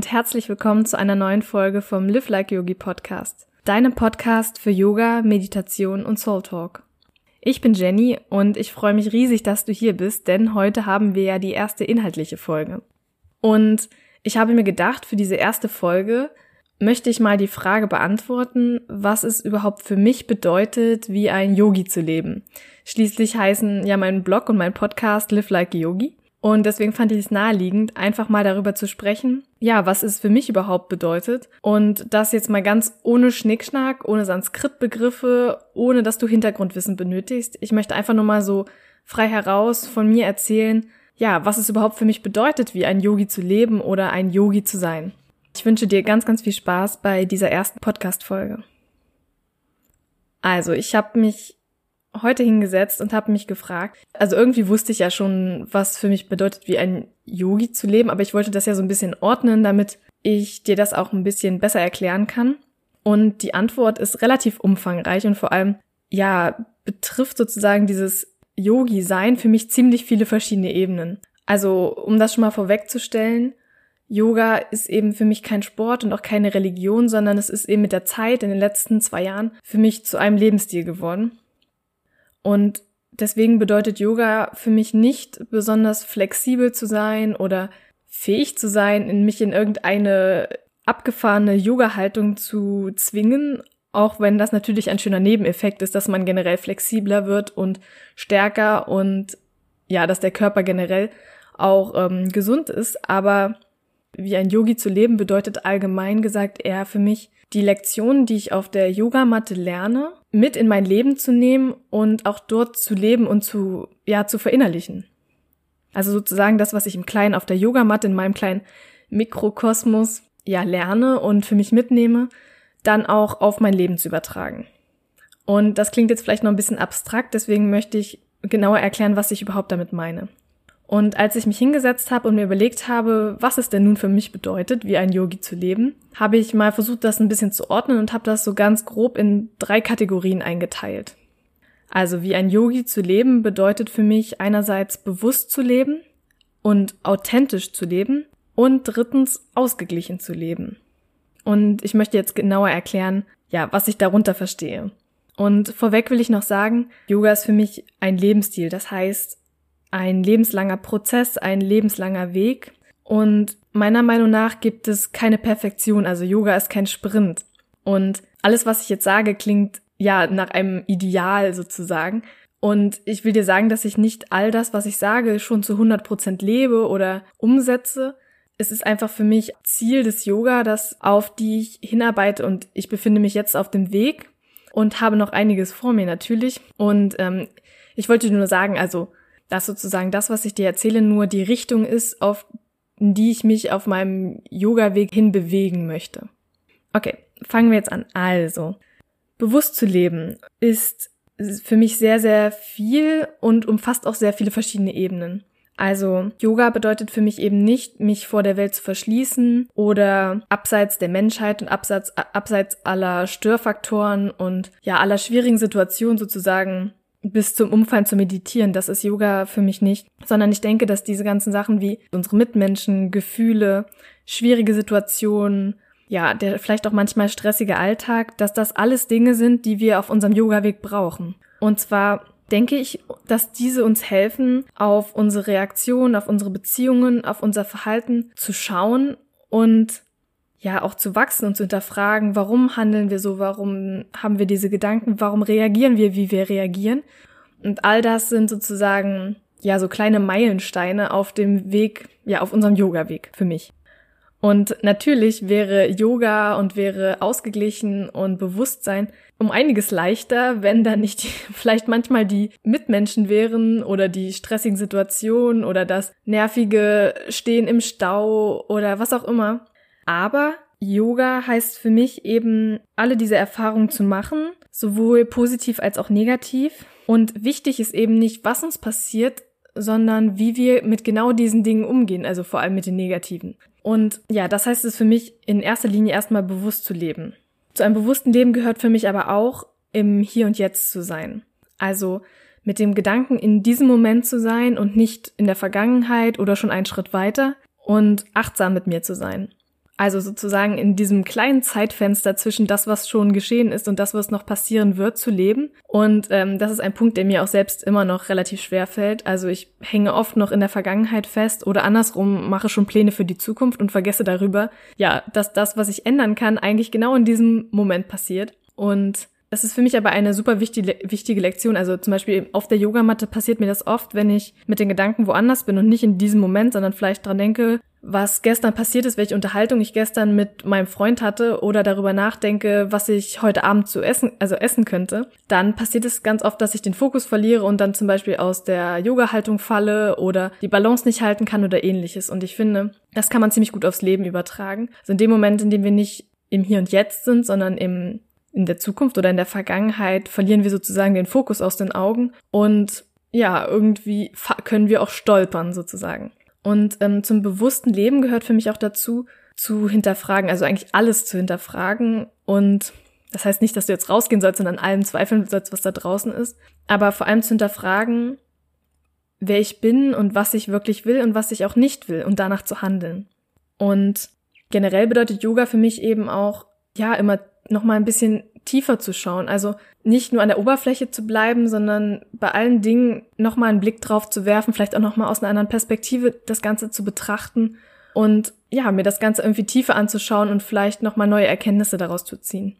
und herzlich willkommen zu einer neuen Folge vom Live Like Yogi Podcast, deinem Podcast für Yoga, Meditation und Soul Talk. Ich bin Jenny und ich freue mich riesig, dass du hier bist, denn heute haben wir ja die erste inhaltliche Folge. Und ich habe mir gedacht, für diese erste Folge möchte ich mal die Frage beantworten, was es überhaupt für mich bedeutet, wie ein Yogi zu leben. Schließlich heißen ja mein Blog und mein Podcast Live Like Yogi. Und deswegen fand ich es naheliegend, einfach mal darüber zu sprechen, ja, was es für mich überhaupt bedeutet. Und das jetzt mal ganz ohne Schnickschnack, ohne Sanskrit-Begriffe, ohne dass du Hintergrundwissen benötigst. Ich möchte einfach nur mal so frei heraus von mir erzählen, ja, was es überhaupt für mich bedeutet, wie ein Yogi zu leben oder ein Yogi zu sein. Ich wünsche dir ganz, ganz viel Spaß bei dieser ersten Podcast-Folge. Also, ich habe mich heute hingesetzt und habe mich gefragt, also irgendwie wusste ich ja schon, was für mich bedeutet, wie ein Yogi zu leben, aber ich wollte das ja so ein bisschen ordnen, damit ich dir das auch ein bisschen besser erklären kann. Und die Antwort ist relativ umfangreich und vor allem, ja, betrifft sozusagen dieses Yogi-Sein für mich ziemlich viele verschiedene Ebenen. Also, um das schon mal vorwegzustellen, Yoga ist eben für mich kein Sport und auch keine Religion, sondern es ist eben mit der Zeit in den letzten zwei Jahren für mich zu einem Lebensstil geworden. Und deswegen bedeutet Yoga für mich nicht besonders flexibel zu sein oder fähig zu sein, in mich in irgendeine abgefahrene Yoga-Haltung zu zwingen, auch wenn das natürlich ein schöner Nebeneffekt ist, dass man generell flexibler wird und stärker und ja, dass der Körper generell auch ähm, gesund ist. Aber wie ein Yogi zu leben bedeutet allgemein gesagt eher für mich die Lektionen, die ich auf der Yogamatte lerne, mit in mein Leben zu nehmen und auch dort zu leben und zu, ja, zu verinnerlichen. Also sozusagen das, was ich im Kleinen auf der Yogamatte in meinem kleinen Mikrokosmos, ja, lerne und für mich mitnehme, dann auch auf mein Leben zu übertragen. Und das klingt jetzt vielleicht noch ein bisschen abstrakt, deswegen möchte ich genauer erklären, was ich überhaupt damit meine. Und als ich mich hingesetzt habe und mir überlegt habe, was es denn nun für mich bedeutet, wie ein Yogi zu leben, habe ich mal versucht, das ein bisschen zu ordnen und habe das so ganz grob in drei Kategorien eingeteilt. Also wie ein Yogi zu leben bedeutet für mich einerseits bewusst zu leben und authentisch zu leben und drittens ausgeglichen zu leben. Und ich möchte jetzt genauer erklären, ja, was ich darunter verstehe. Und vorweg will ich noch sagen, Yoga ist für mich ein Lebensstil. Das heißt, ein lebenslanger Prozess, ein lebenslanger Weg. Und meiner Meinung nach gibt es keine Perfektion. Also Yoga ist kein Sprint. Und alles, was ich jetzt sage, klingt ja nach einem Ideal sozusagen. Und ich will dir sagen, dass ich nicht all das, was ich sage, schon zu 100 Prozent lebe oder umsetze. Es ist einfach für mich Ziel des Yoga, das auf die ich hinarbeite und ich befinde mich jetzt auf dem Weg und habe noch einiges vor mir natürlich. Und ähm, ich wollte nur sagen, also dass sozusagen das, was ich dir erzähle, nur die Richtung ist, auf die ich mich auf meinem Yoga-Weg hin bewegen möchte. Okay, fangen wir jetzt an. Also, bewusst zu leben ist für mich sehr, sehr viel und umfasst auch sehr viele verschiedene Ebenen. Also Yoga bedeutet für mich eben nicht, mich vor der Welt zu verschließen oder abseits der Menschheit und abseits, abseits aller Störfaktoren und ja aller schwierigen Situationen sozusagen bis zum Umfallen zu meditieren. Das ist Yoga für mich nicht, sondern ich denke, dass diese ganzen Sachen wie unsere Mitmenschen, Gefühle, schwierige Situationen, ja, der vielleicht auch manchmal stressige Alltag, dass das alles Dinge sind, die wir auf unserem Yoga-Weg brauchen. Und zwar denke ich, dass diese uns helfen, auf unsere Reaktionen, auf unsere Beziehungen, auf unser Verhalten zu schauen und ja auch zu wachsen und zu hinterfragen, warum handeln wir so, warum haben wir diese Gedanken, warum reagieren wir, wie wir reagieren. Und all das sind sozusagen ja so kleine Meilensteine auf dem Weg, ja auf unserem Yoga-Weg für mich. Und natürlich wäre Yoga und wäre ausgeglichen und Bewusstsein um einiges leichter, wenn da nicht die, vielleicht manchmal die Mitmenschen wären oder die stressigen Situationen oder das nervige Stehen im Stau oder was auch immer. Aber Yoga heißt für mich eben, alle diese Erfahrungen zu machen, sowohl positiv als auch negativ. Und wichtig ist eben nicht, was uns passiert, sondern wie wir mit genau diesen Dingen umgehen, also vor allem mit den negativen. Und ja, das heißt es für mich in erster Linie erstmal bewusst zu leben. Zu einem bewussten Leben gehört für mich aber auch, im Hier und Jetzt zu sein. Also mit dem Gedanken in diesem Moment zu sein und nicht in der Vergangenheit oder schon einen Schritt weiter und achtsam mit mir zu sein. Also sozusagen in diesem kleinen Zeitfenster zwischen das, was schon geschehen ist und das, was noch passieren wird, zu leben. Und ähm, das ist ein Punkt, der mir auch selbst immer noch relativ schwer fällt. Also ich hänge oft noch in der Vergangenheit fest oder andersrum mache schon Pläne für die Zukunft und vergesse darüber, ja, dass das, was ich ändern kann, eigentlich genau in diesem Moment passiert. Und das ist für mich aber eine super wichtige, wichtige Lektion. Also zum Beispiel auf der Yogamatte passiert mir das oft, wenn ich mit den Gedanken woanders bin und nicht in diesem Moment, sondern vielleicht dran denke, was gestern passiert ist, welche Unterhaltung ich gestern mit meinem Freund hatte oder darüber nachdenke, was ich heute Abend zu essen, also essen könnte, dann passiert es ganz oft, dass ich den Fokus verliere und dann zum Beispiel aus der Yoga-Haltung falle oder die Balance nicht halten kann oder ähnliches. Und ich finde, das kann man ziemlich gut aufs Leben übertragen. Also in dem Moment, in dem wir nicht im Hier und Jetzt sind, sondern im in der Zukunft oder in der Vergangenheit verlieren wir sozusagen den Fokus aus den Augen und ja, irgendwie können wir auch stolpern sozusagen. Und ähm, zum bewussten Leben gehört für mich auch dazu, zu hinterfragen, also eigentlich alles zu hinterfragen. Und das heißt nicht, dass du jetzt rausgehen sollst und an allem zweifeln sollst, was da draußen ist, aber vor allem zu hinterfragen, wer ich bin und was ich wirklich will und was ich auch nicht will und danach zu handeln. Und generell bedeutet Yoga für mich eben auch, ja, immer noch mal ein bisschen tiefer zu schauen. Also nicht nur an der Oberfläche zu bleiben, sondern bei allen Dingen noch mal einen Blick drauf zu werfen, vielleicht auch noch mal aus einer anderen Perspektive das Ganze zu betrachten und ja, mir das Ganze irgendwie tiefer anzuschauen und vielleicht noch mal neue Erkenntnisse daraus zu ziehen.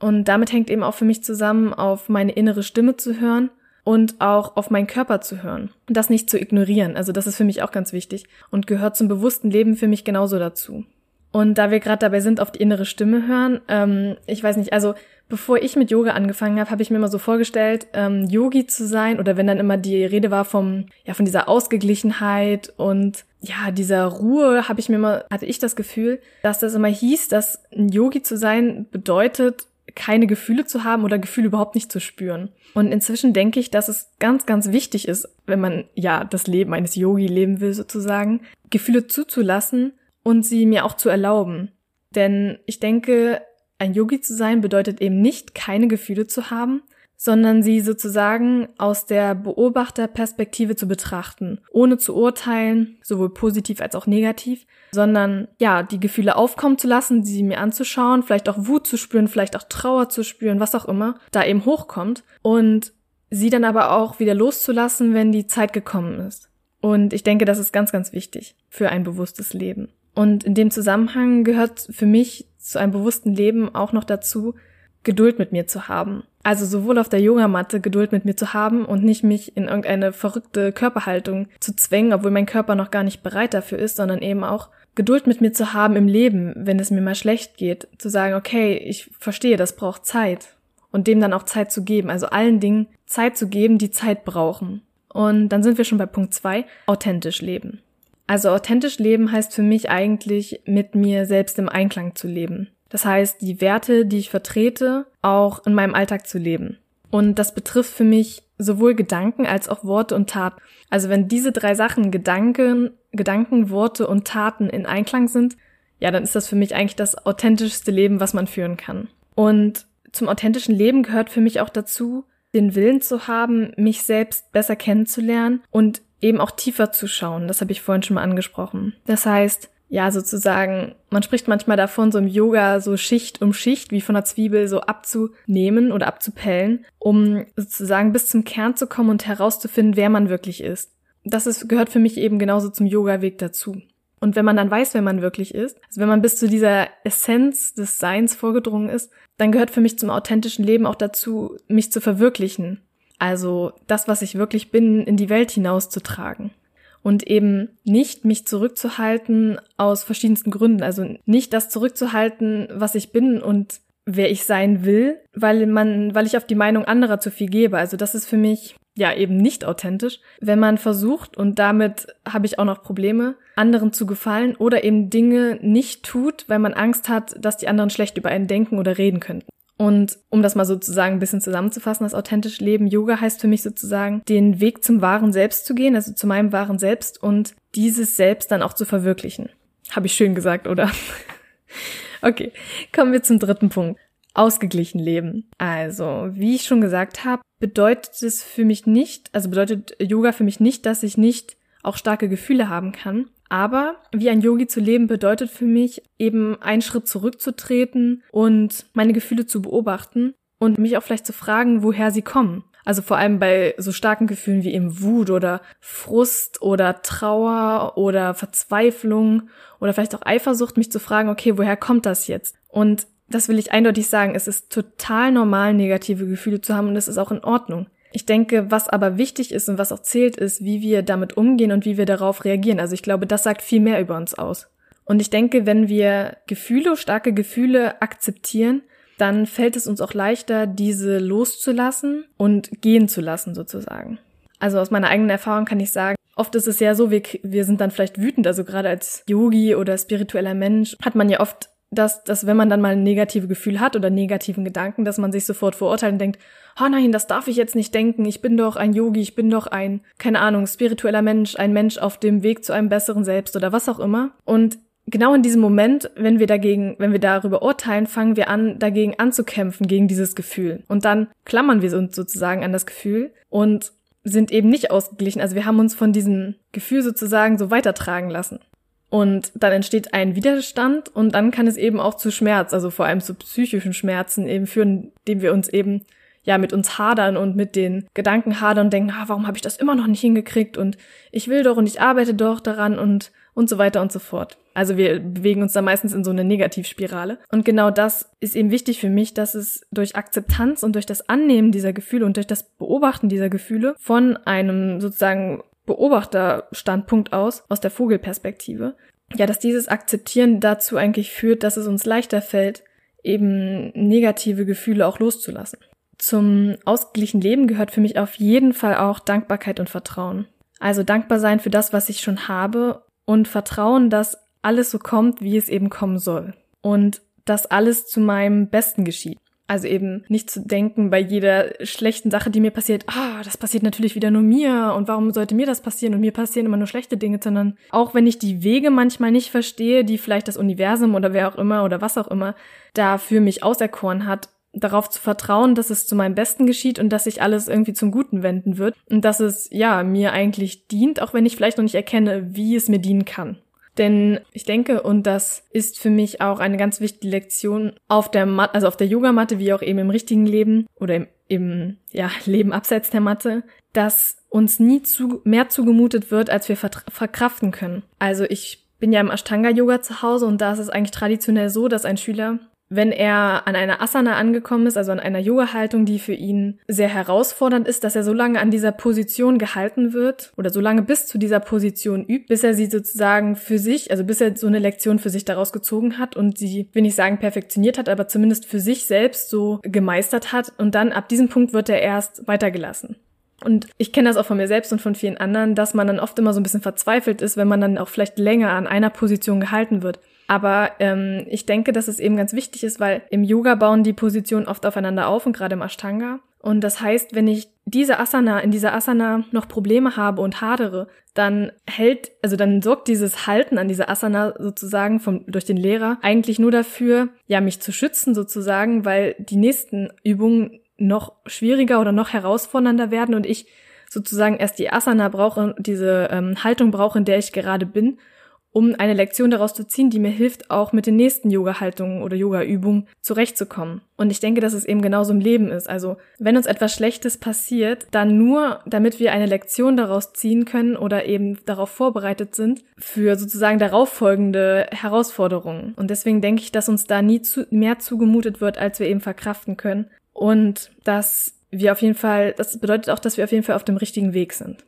Und damit hängt eben auch für mich zusammen, auf meine innere Stimme zu hören und auch auf meinen Körper zu hören und das nicht zu ignorieren. Also das ist für mich auch ganz wichtig und gehört zum bewussten Leben für mich genauso dazu. Und da wir gerade dabei sind, auf die innere Stimme hören, ähm, ich weiß nicht, also bevor ich mit Yoga angefangen habe, habe ich mir immer so vorgestellt, ähm, Yogi zu sein oder wenn dann immer die Rede war vom, ja, von dieser Ausgeglichenheit und ja, dieser Ruhe, habe ich mir immer, hatte ich das Gefühl, dass das immer hieß, dass ein Yogi zu sein bedeutet, keine Gefühle zu haben oder Gefühle überhaupt nicht zu spüren. Und inzwischen denke ich, dass es ganz, ganz wichtig ist, wenn man ja das Leben eines Yogi leben will sozusagen, Gefühle zuzulassen und sie mir auch zu erlauben. Denn ich denke, ein Yogi zu sein bedeutet eben nicht, keine Gefühle zu haben, sondern sie sozusagen aus der Beobachterperspektive zu betrachten, ohne zu urteilen, sowohl positiv als auch negativ, sondern ja, die Gefühle aufkommen zu lassen, sie mir anzuschauen, vielleicht auch Wut zu spüren, vielleicht auch Trauer zu spüren, was auch immer da eben hochkommt und sie dann aber auch wieder loszulassen, wenn die Zeit gekommen ist. Und ich denke, das ist ganz, ganz wichtig für ein bewusstes Leben. Und in dem Zusammenhang gehört für mich zu einem bewussten Leben auch noch dazu, Geduld mit mir zu haben. Also sowohl auf der Yogamatte Geduld mit mir zu haben und nicht mich in irgendeine verrückte Körperhaltung zu zwängen, obwohl mein Körper noch gar nicht bereit dafür ist, sondern eben auch Geduld mit mir zu haben im Leben, wenn es mir mal schlecht geht, zu sagen, okay, ich verstehe, das braucht Zeit und dem dann auch Zeit zu geben, also allen Dingen Zeit zu geben, die Zeit brauchen. Und dann sind wir schon bei Punkt zwei: authentisch leben. Also authentisch leben heißt für mich eigentlich, mit mir selbst im Einklang zu leben. Das heißt, die Werte, die ich vertrete, auch in meinem Alltag zu leben. Und das betrifft für mich sowohl Gedanken als auch Worte und Taten. Also wenn diese drei Sachen Gedanken, Gedanken, Worte und Taten in Einklang sind, ja, dann ist das für mich eigentlich das authentischste Leben, was man führen kann. Und zum authentischen Leben gehört für mich auch dazu, den Willen zu haben, mich selbst besser kennenzulernen und eben auch tiefer zu schauen. Das habe ich vorhin schon mal angesprochen. Das heißt, ja, sozusagen, man spricht manchmal davon, so im Yoga so Schicht um Schicht, wie von der Zwiebel, so abzunehmen oder abzupellen, um sozusagen bis zum Kern zu kommen und herauszufinden, wer man wirklich ist. Das ist, gehört für mich eben genauso zum Yoga-Weg dazu. Und wenn man dann weiß, wer man wirklich ist, also wenn man bis zu dieser Essenz des Seins vorgedrungen ist, dann gehört für mich zum authentischen Leben auch dazu, mich zu verwirklichen. Also das, was ich wirklich bin, in die Welt hinauszutragen. Und eben nicht mich zurückzuhalten aus verschiedensten Gründen. Also nicht das zurückzuhalten, was ich bin und wer ich sein will, weil man, weil ich auf die Meinung anderer zu viel gebe. Also das ist für mich ja eben nicht authentisch, wenn man versucht und damit habe ich auch noch Probleme, anderen zu gefallen oder eben Dinge nicht tut, weil man Angst hat, dass die anderen schlecht über einen denken oder reden könnten. Und um das mal sozusagen ein bisschen zusammenzufassen, das authentische Leben, Yoga heißt für mich sozusagen, den Weg zum wahren Selbst zu gehen, also zu meinem wahren Selbst und dieses Selbst dann auch zu verwirklichen. Habe ich schön gesagt, oder? okay, kommen wir zum dritten Punkt. Ausgeglichen leben. Also, wie ich schon gesagt habe, bedeutet es für mich nicht, also bedeutet Yoga für mich nicht, dass ich nicht auch starke Gefühle haben kann. Aber wie ein Yogi zu leben bedeutet für mich eben einen Schritt zurückzutreten und meine Gefühle zu beobachten und mich auch vielleicht zu fragen, woher sie kommen. Also vor allem bei so starken Gefühlen wie eben Wut oder Frust oder Trauer oder Verzweiflung oder vielleicht auch Eifersucht, mich zu fragen, okay, woher kommt das jetzt? Und das will ich eindeutig sagen, es ist total normal, negative Gefühle zu haben und es ist auch in Ordnung. Ich denke, was aber wichtig ist und was auch zählt, ist, wie wir damit umgehen und wie wir darauf reagieren. Also ich glaube, das sagt viel mehr über uns aus. Und ich denke, wenn wir Gefühle, starke Gefühle akzeptieren, dann fällt es uns auch leichter, diese loszulassen und gehen zu lassen sozusagen. Also aus meiner eigenen Erfahrung kann ich sagen, oft ist es ja so, wir, wir sind dann vielleicht wütend, also gerade als Yogi oder spiritueller Mensch hat man ja oft dass, dass wenn man dann mal ein negative Gefühl hat oder negativen Gedanken, dass man sich sofort verurteilt und denkt, oh nein, das darf ich jetzt nicht denken, ich bin doch ein Yogi, ich bin doch ein, keine Ahnung, spiritueller Mensch, ein Mensch auf dem Weg zu einem besseren Selbst oder was auch immer. Und genau in diesem Moment, wenn wir dagegen, wenn wir darüber urteilen, fangen wir an, dagegen anzukämpfen, gegen dieses Gefühl. Und dann klammern wir uns sozusagen an das Gefühl und sind eben nicht ausgeglichen. Also wir haben uns von diesem Gefühl sozusagen so weitertragen lassen. Und dann entsteht ein Widerstand und dann kann es eben auch zu Schmerz, also vor allem zu psychischen Schmerzen eben führen, indem wir uns eben ja mit uns hadern und mit den Gedanken hadern und denken, ah, warum habe ich das immer noch nicht hingekriegt und ich will doch und ich arbeite doch daran und und so weiter und so fort. Also wir bewegen uns da meistens in so eine Negativspirale. Und genau das ist eben wichtig für mich, dass es durch Akzeptanz und durch das Annehmen dieser Gefühle und durch das Beobachten dieser Gefühle von einem sozusagen Beobachterstandpunkt aus, aus der Vogelperspektive, ja, dass dieses Akzeptieren dazu eigentlich führt, dass es uns leichter fällt, eben negative Gefühle auch loszulassen. Zum ausgeglichenen Leben gehört für mich auf jeden Fall auch Dankbarkeit und Vertrauen. Also dankbar sein für das, was ich schon habe und vertrauen, dass alles so kommt, wie es eben kommen soll. Und dass alles zu meinem Besten geschieht. Also eben nicht zu denken bei jeder schlechten Sache, die mir passiert, ah, das passiert natürlich wieder nur mir und warum sollte mir das passieren und mir passieren immer nur schlechte Dinge, sondern auch wenn ich die Wege manchmal nicht verstehe, die vielleicht das Universum oder wer auch immer oder was auch immer da für mich auserkoren hat, darauf zu vertrauen, dass es zu meinem Besten geschieht und dass sich alles irgendwie zum Guten wenden wird und dass es ja mir eigentlich dient, auch wenn ich vielleicht noch nicht erkenne, wie es mir dienen kann. Denn ich denke, und das ist für mich auch eine ganz wichtige Lektion auf der Matte, also auf der Yogamatte, wie auch eben im richtigen Leben oder im, im ja, Leben abseits der Matte, dass uns nie zu, mehr zugemutet wird, als wir verkraften können. Also ich bin ja im Ashtanga-Yoga zu Hause und da ist es eigentlich traditionell so, dass ein Schüler wenn er an einer Asana angekommen ist, also an einer Yoga-Haltung, die für ihn sehr herausfordernd ist, dass er so lange an dieser Position gehalten wird oder so lange bis zu dieser Position übt, bis er sie sozusagen für sich, also bis er so eine Lektion für sich daraus gezogen hat und sie, will ich sagen, perfektioniert hat, aber zumindest für sich selbst so gemeistert hat und dann ab diesem Punkt wird er erst weitergelassen. Und ich kenne das auch von mir selbst und von vielen anderen, dass man dann oft immer so ein bisschen verzweifelt ist, wenn man dann auch vielleicht länger an einer Position gehalten wird. Aber ähm, ich denke, dass es eben ganz wichtig ist, weil im Yoga bauen die Positionen oft aufeinander auf und gerade im Ashtanga. Und das heißt, wenn ich diese Asana, in dieser Asana noch Probleme habe und hadere, dann hält, also dann sorgt dieses Halten an dieser Asana sozusagen vom, durch den Lehrer eigentlich nur dafür, ja, mich zu schützen sozusagen, weil die nächsten Übungen noch schwieriger oder noch herausfordernder werden und ich sozusagen erst die Asana brauche, diese ähm, Haltung brauche, in der ich gerade bin, um eine Lektion daraus zu ziehen, die mir hilft, auch mit den nächsten Yoga-Haltungen oder Yoga-Übungen zurechtzukommen. Und ich denke, dass es eben genauso im Leben ist. Also, wenn uns etwas Schlechtes passiert, dann nur, damit wir eine Lektion daraus ziehen können oder eben darauf vorbereitet sind für sozusagen darauf folgende Herausforderungen. Und deswegen denke ich, dass uns da nie zu, mehr zugemutet wird, als wir eben verkraften können. Und dass wir auf jeden Fall, das bedeutet auch, dass wir auf jeden Fall auf dem richtigen Weg sind.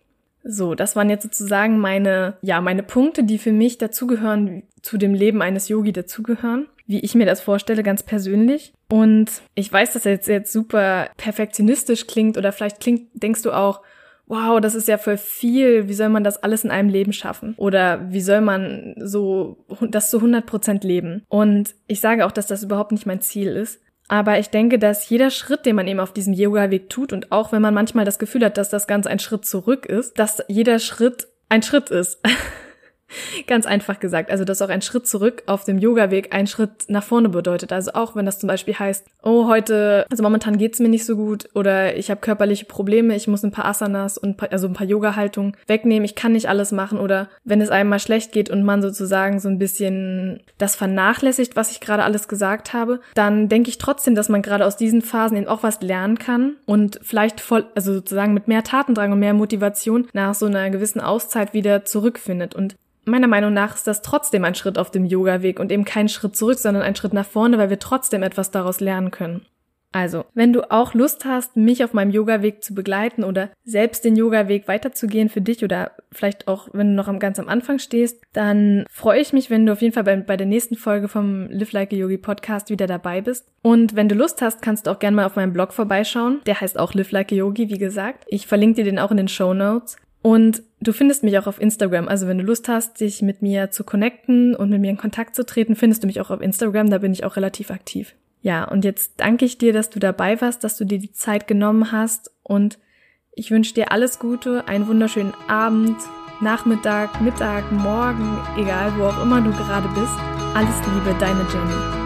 So, das waren jetzt sozusagen meine, ja, meine Punkte, die für mich dazugehören, zu dem Leben eines Yogi dazugehören, wie ich mir das vorstelle, ganz persönlich. Und ich weiß, dass er jetzt, jetzt super perfektionistisch klingt oder vielleicht klingt, denkst du auch, wow, das ist ja voll viel, wie soll man das alles in einem Leben schaffen? Oder wie soll man so, das zu 100 Prozent leben? Und ich sage auch, dass das überhaupt nicht mein Ziel ist. Aber ich denke, dass jeder Schritt, den man eben auf diesem Yoga-Weg tut und auch wenn man manchmal das Gefühl hat, dass das Ganze ein Schritt zurück ist, dass jeder Schritt ein Schritt ist. Ganz einfach gesagt. Also, dass auch ein Schritt zurück auf dem Yoga-Weg ein Schritt nach vorne bedeutet. Also auch wenn das zum Beispiel heißt, oh, heute, also momentan geht's mir nicht so gut oder ich habe körperliche Probleme, ich muss ein paar Asanas und also ein paar Yoga-Haltungen wegnehmen, ich kann nicht alles machen oder wenn es einem mal schlecht geht und man sozusagen so ein bisschen das vernachlässigt, was ich gerade alles gesagt habe, dann denke ich trotzdem, dass man gerade aus diesen Phasen eben auch was lernen kann und vielleicht voll, also sozusagen mit mehr Tatendrang und mehr Motivation nach so einer gewissen Auszeit wieder zurückfindet. Und meiner Meinung nach ist das trotzdem ein Schritt auf dem Yoga-Weg und eben kein Schritt zurück, sondern ein Schritt nach vorne, weil wir trotzdem etwas daraus lernen können. Also, wenn du auch Lust hast, mich auf meinem Yoga-Weg zu begleiten oder selbst den Yoga-Weg weiterzugehen für dich oder vielleicht auch, wenn du noch ganz am Anfang stehst, dann freue ich mich, wenn du auf jeden Fall bei, bei der nächsten Folge vom Live Like a Yogi Podcast wieder dabei bist. Und wenn du Lust hast, kannst du auch gerne mal auf meinem Blog vorbeischauen. Der heißt auch Live Like a Yogi, wie gesagt. Ich verlinke dir den auch in den Show Notes. Und du findest mich auch auf Instagram. Also wenn du Lust hast, dich mit mir zu connecten und mit mir in Kontakt zu treten, findest du mich auch auf Instagram. Da bin ich auch relativ aktiv. Ja, und jetzt danke ich dir, dass du dabei warst, dass du dir die Zeit genommen hast und ich wünsche dir alles Gute, einen wunderschönen Abend, Nachmittag, Mittag, Morgen, egal wo auch immer du gerade bist. Alles Liebe, deine Jenny.